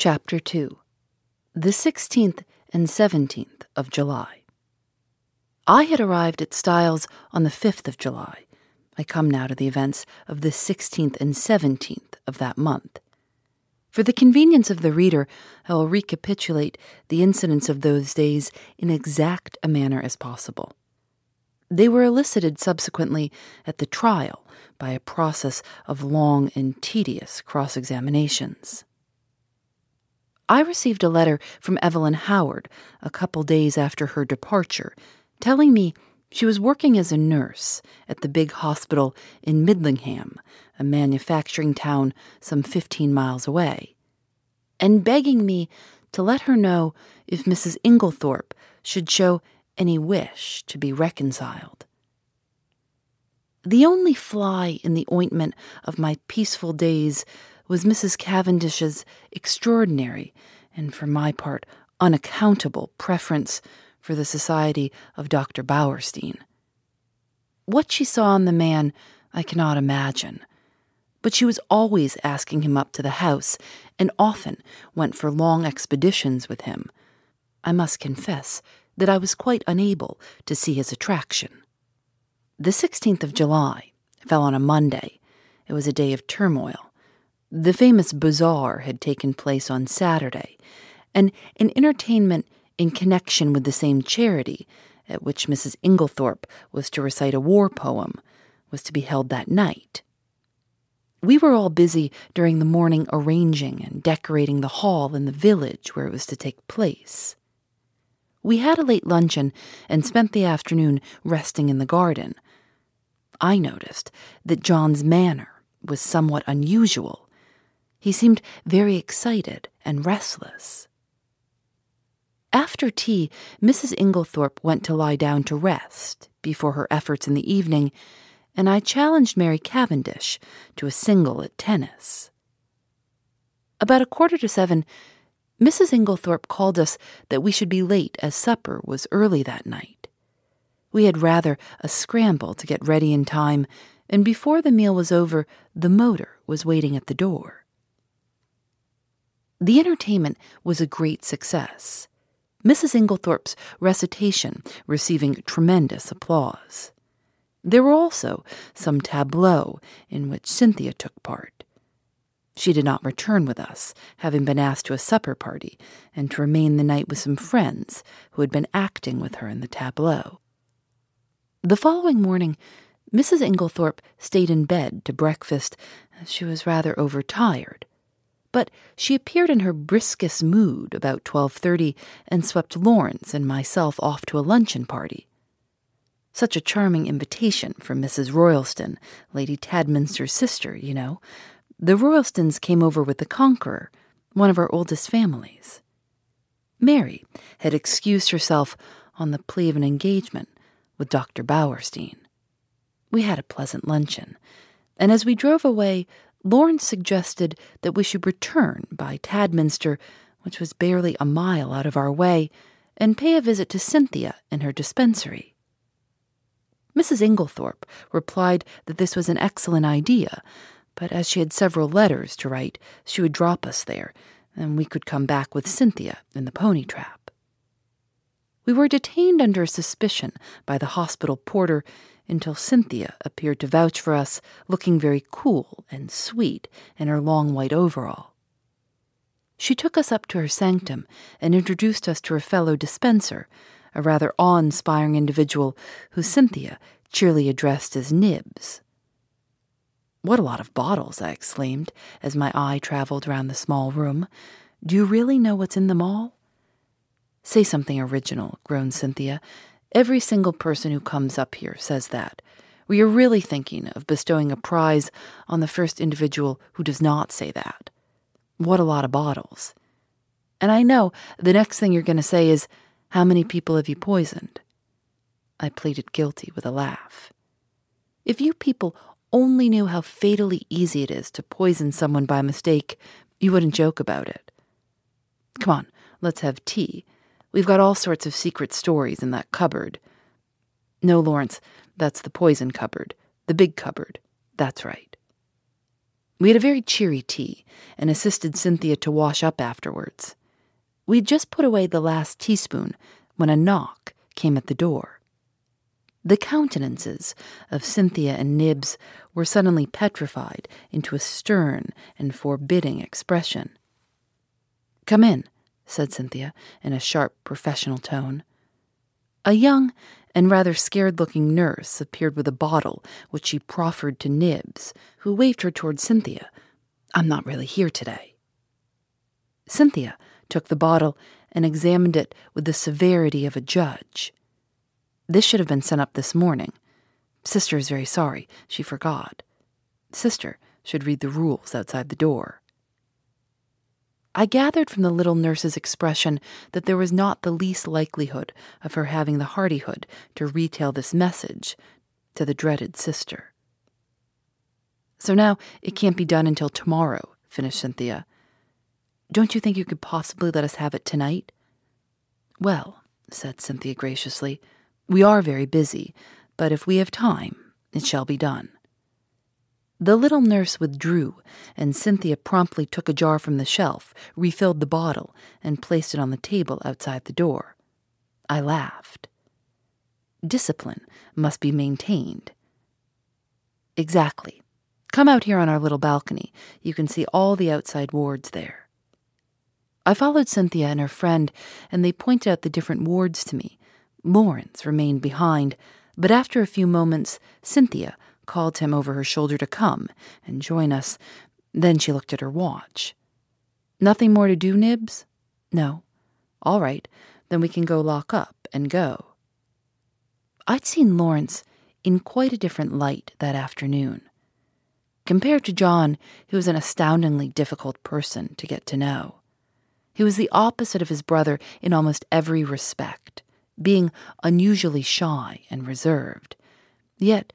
Chapter 2 The 16th and 17th of July. I had arrived at Styles on the 5th of July. I come now to the events of the 16th and 17th of that month. For the convenience of the reader, I will recapitulate the incidents of those days in exact a manner as possible. They were elicited subsequently at the trial by a process of long and tedious cross examinations. I received a letter from Evelyn Howard a couple days after her departure, telling me she was working as a nurse at the big hospital in Midlingham, a manufacturing town some 15 miles away, and begging me to let her know if Mrs. Inglethorpe should show any wish to be reconciled. The only fly in the ointment of my peaceful days was Mrs. Cavendish's extraordinary, and for my part, unaccountable preference for the society of Dr. Bauerstein. What she saw in the man, I cannot imagine, but she was always asking him up to the house, and often went for long expeditions with him. I must confess that I was quite unable to see his attraction. The 16th of July fell on a Monday. It was a day of turmoil. The famous bazaar had taken place on Saturday, and an entertainment in connection with the same charity, at which Mrs. Inglethorpe was to recite a war poem, was to be held that night. We were all busy during the morning arranging and decorating the hall in the village where it was to take place. We had a late luncheon and spent the afternoon resting in the garden. I noticed that John's manner was somewhat unusual he seemed very excited and restless. After tea, Mrs. Inglethorpe went to lie down to rest before her efforts in the evening, and I challenged Mary Cavendish to a single at tennis. About a quarter to seven, Mrs. Inglethorpe called us that we should be late as supper was early that night. We had rather a scramble to get ready in time, and before the meal was over, the motor was waiting at the door. The entertainment was a great success. Mrs. Inglethorpe's recitation receiving tremendous applause. There were also some tableaux in which Cynthia took part. She did not return with us, having been asked to a supper party, and to remain the night with some friends who had been acting with her in the tableau. The following morning, Mrs. Inglethorpe stayed in bed to breakfast, as she was rather overtired but she appeared in her briskest mood about 12:30 and swept Lawrence and myself off to a luncheon party. Such a charming invitation from Mrs. Rolleston, Lady Tadminster's sister, you know. The Rollestons came over with the Conqueror, one of our oldest families. Mary had excused herself on the plea of an engagement with Dr. Bauerstein. We had a pleasant luncheon, and as we drove away, Lawrence suggested that we should return by Tadminster, which was barely a mile out of our way, and pay a visit to Cynthia in her dispensary. Mrs. Inglethorpe replied that this was an excellent idea, but as she had several letters to write, she would drop us there, and we could come back with Cynthia in the pony trap. We were detained under suspicion by the hospital porter until Cynthia appeared to vouch for us, looking very cool and sweet in her long white overall. She took us up to her sanctum and introduced us to her fellow dispenser, a rather awe inspiring individual who Cynthia cheerily addressed as Nibs. What a lot of bottles, I exclaimed as my eye traveled round the small room. Do you really know what's in them all? Say something original, groaned Cynthia. Every single person who comes up here says that. We are really thinking of bestowing a prize on the first individual who does not say that. What a lot of bottles. And I know the next thing you're going to say is, How many people have you poisoned? I pleaded guilty with a laugh. If you people only knew how fatally easy it is to poison someone by mistake, you wouldn't joke about it. Come on, let's have tea. We've got all sorts of secret stories in that cupboard. No, Lawrence, that's the poison cupboard. The big cupboard. That's right. We had a very cheery tea and assisted Cynthia to wash up afterwards. We'd just put away the last teaspoon when a knock came at the door. The countenances of Cynthia and Nibs were suddenly petrified into a stern and forbidding expression. Come in, said Cynthia in a sharp professional tone. A young and rather scared looking nurse appeared with a bottle, which she proffered to Nibs, who waved her toward Cynthia. I'm not really here today. Cynthia took the bottle and examined it with the severity of a judge. This should have been sent up this morning. Sister is very sorry. She forgot. Sister should read the rules outside the door. I gathered from the little nurse's expression that there was not the least likelihood of her having the hardihood to retail this message to the dreaded sister. So now it can't be done until tomorrow, finished Cynthia. Don't you think you could possibly let us have it tonight? Well, said Cynthia graciously, we are very busy, but if we have time, it shall be done. The little nurse withdrew, and Cynthia promptly took a jar from the shelf, refilled the bottle, and placed it on the table outside the door. I laughed. Discipline must be maintained. Exactly. Come out here on our little balcony. You can see all the outside wards there. I followed Cynthia and her friend, and they pointed out the different wards to me. Lawrence remained behind, but after a few moments, Cynthia called him over her shoulder to come and join us. Then she looked at her watch. Nothing more to do, Nibs? No. All right, then we can go lock up and go. I'd seen Lawrence in quite a different light that afternoon. Compared to John, he was an astoundingly difficult person to get to know. He was the opposite of his brother in almost every respect, being unusually shy and reserved. Yet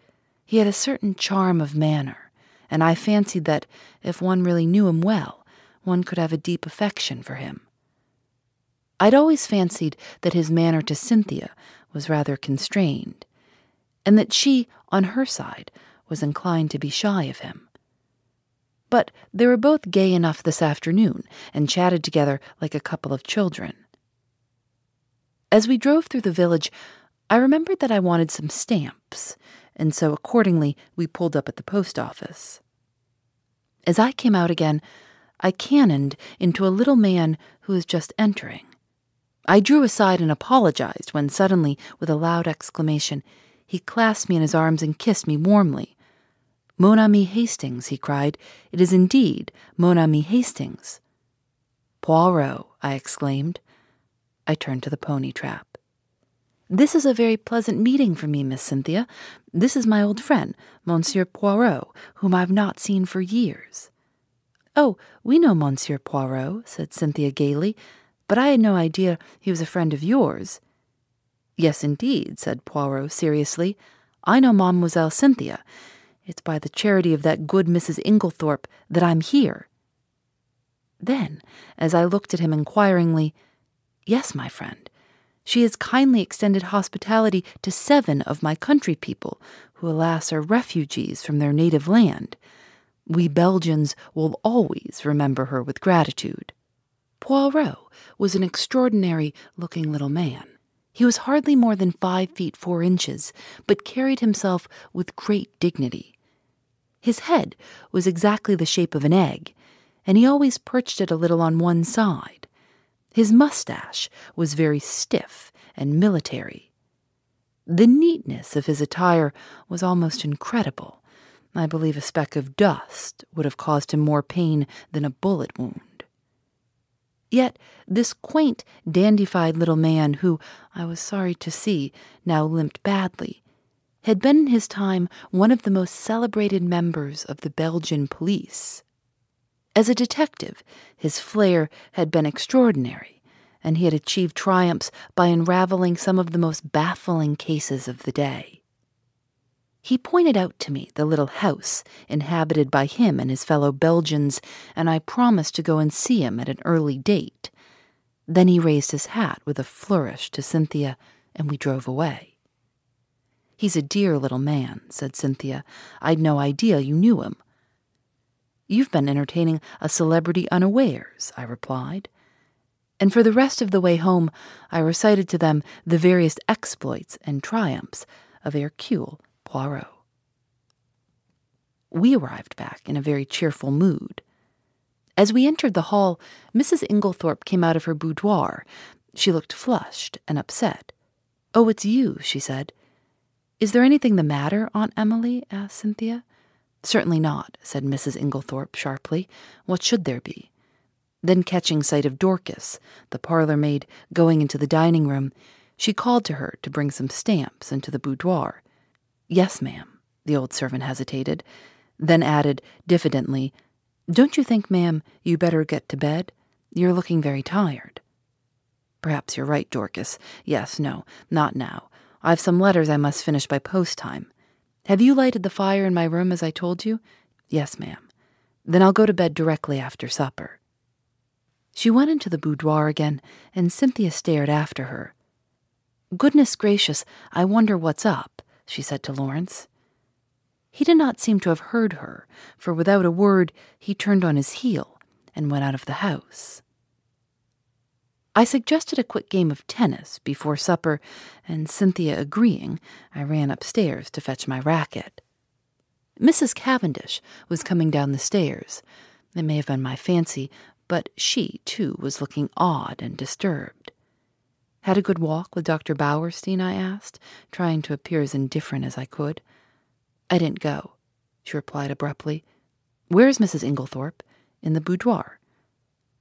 he had a certain charm of manner, and I fancied that if one really knew him well, one could have a deep affection for him. I'd always fancied that his manner to Cynthia was rather constrained, and that she, on her side, was inclined to be shy of him. But they were both gay enough this afternoon and chatted together like a couple of children. As we drove through the village, I remembered that I wanted some stamps, and so accordingly we pulled up at the post office. As I came out again, I cannoned into a little man who was just entering. I drew aside and apologized when suddenly, with a loud exclamation, he clasped me in his arms and kissed me warmly. Mon ami Hastings, he cried. It is indeed Mon ami Hastings. Poirot, I exclaimed. I turned to the pony trap. This is a very pleasant meeting for me, Miss Cynthia. This is my old friend, Monsieur Poirot, whom I've not seen for years. Oh, we know Monsieur Poirot, said Cynthia gaily, but I had no idea he was a friend of yours. Yes, indeed, said Poirot seriously. I know Mademoiselle Cynthia. It's by the charity of that good Mrs. Inglethorpe that I'm here. Then, as I looked at him inquiringly, Yes, my friend, she has kindly extended hospitality to seven of my country people, who, alas, are refugees from their native land. We Belgians will always remember her with gratitude. Poirot was an extraordinary looking little man. He was hardly more than five feet four inches, but carried himself with great dignity. His head was exactly the shape of an egg, and he always perched it a little on one side. His mustache was very stiff and military. The neatness of his attire was almost incredible, I believe a speck of dust would have caused him more pain than a bullet wound. Yet this quaint, dandified little man, who, I was sorry to see, now limped badly, had been in his time one of the most celebrated members of the Belgian police. As a detective, his flair had been extraordinary, and he had achieved triumphs by unraveling some of the most baffling cases of the day. He pointed out to me the little house inhabited by him and his fellow Belgians, and I promised to go and see him at an early date. Then he raised his hat with a flourish to Cynthia, and we drove away. He's a dear little man, said Cynthia. I'd no idea you knew him. You've been entertaining a celebrity unawares, I replied. And for the rest of the way home, I recited to them the various exploits and triumphs of Hercule Poirot. We arrived back in a very cheerful mood. As we entered the hall, Mrs. Inglethorpe came out of her boudoir. She looked flushed and upset. Oh, it's you, she said. Is there anything the matter, Aunt Emily? asked Cynthia. Certainly not, said Mrs. Inglethorpe sharply. What should there be? Then, catching sight of Dorcas, the parlor maid, going into the dining room, she called to her to bring some stamps into the boudoir. Yes, ma'am. The old servant hesitated, then added diffidently, Don't you think, ma'am, you better get to bed? You're looking very tired. Perhaps you're right, Dorcas. Yes, no, not now. I've some letters I must finish by post time. Have you lighted the fire in my room as I told you? Yes, ma'am. Then I'll go to bed directly after supper. She went into the boudoir again, and Cynthia stared after her. Goodness gracious, I wonder what's up she said to Lawrence. He did not seem to have heard her, for without a word he turned on his heel and went out of the house. I suggested a quick game of tennis before supper, and Cynthia agreeing, I ran upstairs to fetch my racket. Mrs. Cavendish was coming down the stairs. It may have been my fancy, but she, too, was looking odd and disturbed. Had a good walk with Dr. Bauerstein? I asked, trying to appear as indifferent as I could. I didn't go, she replied abruptly. Where's Mrs. Inglethorpe? In the boudoir.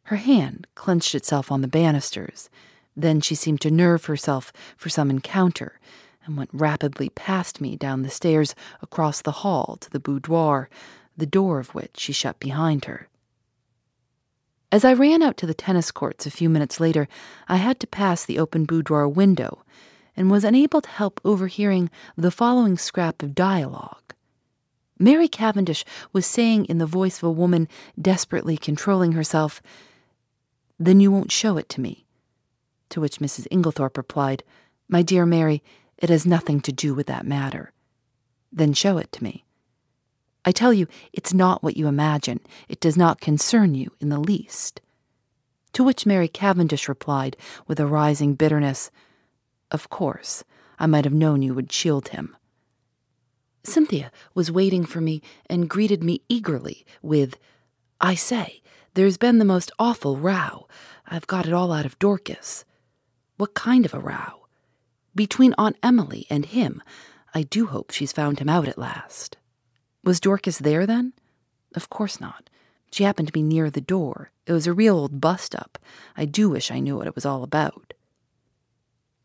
Her hand clenched itself on the banisters. Then she seemed to nerve herself for some encounter and went rapidly past me down the stairs across the hall to the boudoir, the door of which she shut behind her. As I ran out to the tennis courts a few minutes later, I had to pass the open boudoir window and was unable to help overhearing the following scrap of dialogue. Mary Cavendish was saying in the voice of a woman desperately controlling herself, Then you won't show it to me. To which Mrs. Inglethorpe replied, My dear Mary, it has nothing to do with that matter. Then show it to me. I tell you, it's not what you imagine. It does not concern you in the least. To which Mary Cavendish replied, with a rising bitterness, Of course, I might have known you would shield him. Cynthia was waiting for me and greeted me eagerly with, I say, there's been the most awful row. I've got it all out of Dorcas. What kind of a row? Between Aunt Emily and him. I do hope she's found him out at last. Was Dorcas there then? Of course not. She happened to be near the door. It was a real old bust up. I do wish I knew what it was all about.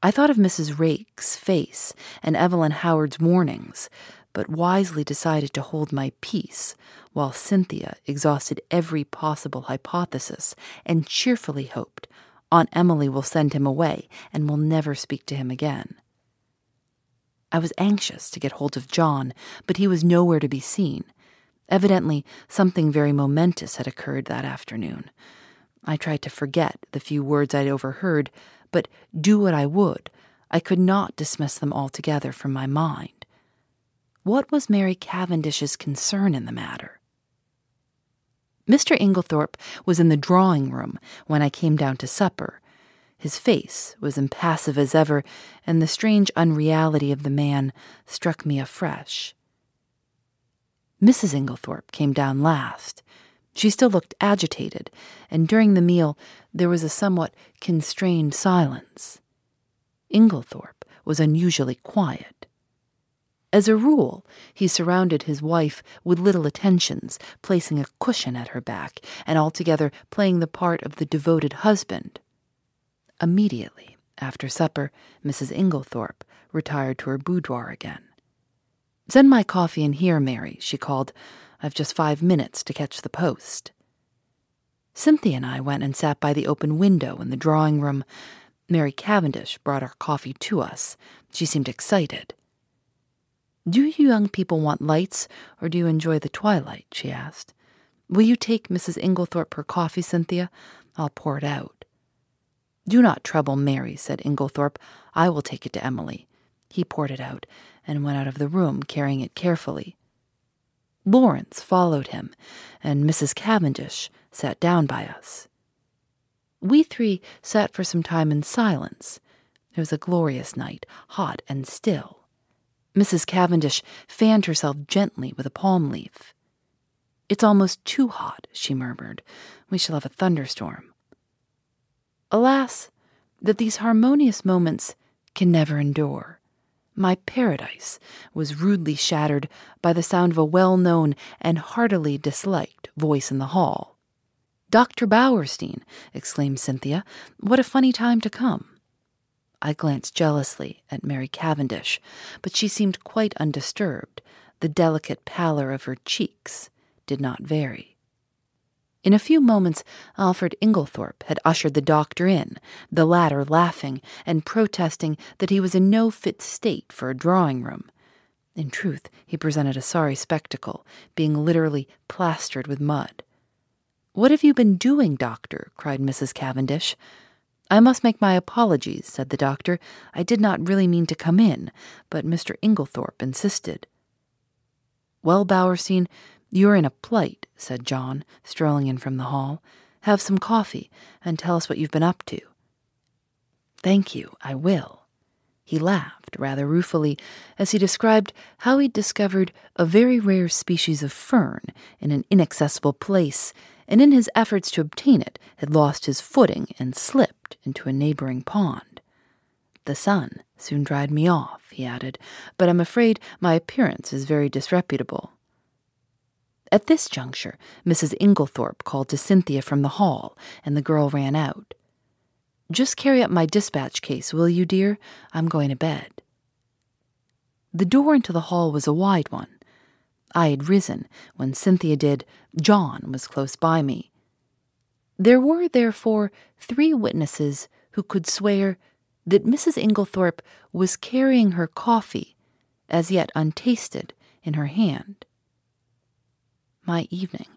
I thought of Mrs. Raikes's face and Evelyn Howard's warnings, but wisely decided to hold my peace while Cynthia exhausted every possible hypothesis and cheerfully hoped Aunt Emily will send him away and will never speak to him again. I was anxious to get hold of John, but he was nowhere to be seen. Evidently, something very momentous had occurred that afternoon. I tried to forget the few words I'd overheard, but do what I would, I could not dismiss them altogether from my mind. What was Mary Cavendish's concern in the matter? Mr. Inglethorpe was in the drawing room when I came down to supper, his face was impassive as ever, and the strange unreality of the man struck me afresh. Mrs. Inglethorpe came down last. She still looked agitated, and during the meal there was a somewhat constrained silence. Inglethorpe was unusually quiet. As a rule, he surrounded his wife with little attentions, placing a cushion at her back, and altogether playing the part of the devoted husband. Immediately after supper, Mrs. Inglethorpe retired to her boudoir again. Send my coffee in here, Mary, she called. I've just five minutes to catch the post. Cynthia and I went and sat by the open window in the drawing room. Mary Cavendish brought our coffee to us. She seemed excited. Do you young people want lights, or do you enjoy the twilight? she asked. Will you take Mrs. Inglethorpe her coffee, Cynthia? I'll pour it out. Do not trouble Mary, said Inglethorpe. I will take it to Emily. He poured it out and went out of the room, carrying it carefully. Lawrence followed him, and Mrs. Cavendish sat down by us. We three sat for some time in silence. It was a glorious night, hot and still. Mrs. Cavendish fanned herself gently with a palm leaf. It's almost too hot, she murmured. We shall have a thunderstorm. Alas, that these harmonious moments can never endure. My paradise was rudely shattered by the sound of a well known and heartily disliked voice in the hall. Dr. Bauerstein, exclaimed Cynthia, what a funny time to come. I glanced jealously at Mary Cavendish, but she seemed quite undisturbed. The delicate pallor of her cheeks did not vary. In a few moments, Alfred Inglethorpe had ushered the doctor in, the latter laughing and protesting that he was in no fit state for a drawing room. In truth, he presented a sorry spectacle, being literally plastered with mud. What have you been doing, doctor? cried Mrs. Cavendish. I must make my apologies, said the doctor. I did not really mean to come in, but Mr. Inglethorpe insisted. Well, Bauerstein, you're in a plight, said John, strolling in from the hall. Have some coffee and tell us what you've been up to. Thank you, I will. He laughed rather ruefully as he described how he'd discovered a very rare species of fern in an inaccessible place, and in his efforts to obtain it had lost his footing and slipped into a neighboring pond. The sun soon dried me off, he added, but I'm afraid my appearance is very disreputable. At this juncture, Mrs. Inglethorpe called to Cynthia from the hall, and the girl ran out. Just carry up my dispatch case, will you, dear? I'm going to bed. The door into the hall was a wide one. I had risen. When Cynthia did, John was close by me. There were, therefore, three witnesses who could swear that Mrs. Inglethorpe was carrying her coffee, as yet untasted, in her hand. My evening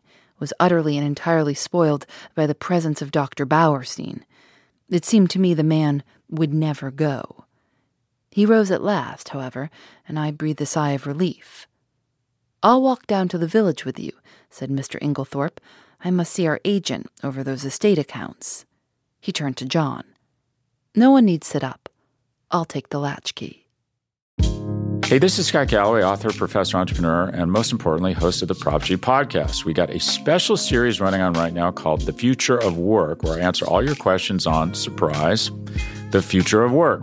was utterly and entirely spoiled by the presence of Dr. Bauerstein. It seemed to me the man would never go. He rose at last, however, and I breathed a sigh of relief. I'll walk down to the village with you, said Mr. Inglethorpe. I must see our agent over those estate accounts. He turned to John. No one need sit up. I'll take the latchkey. Hey, this is Scott Galloway, author, professor, entrepreneur, and most importantly, host of the Prop G podcast. We got a special series running on right now called The Future of Work, where I answer all your questions on surprise, the future of work.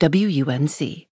WUNC.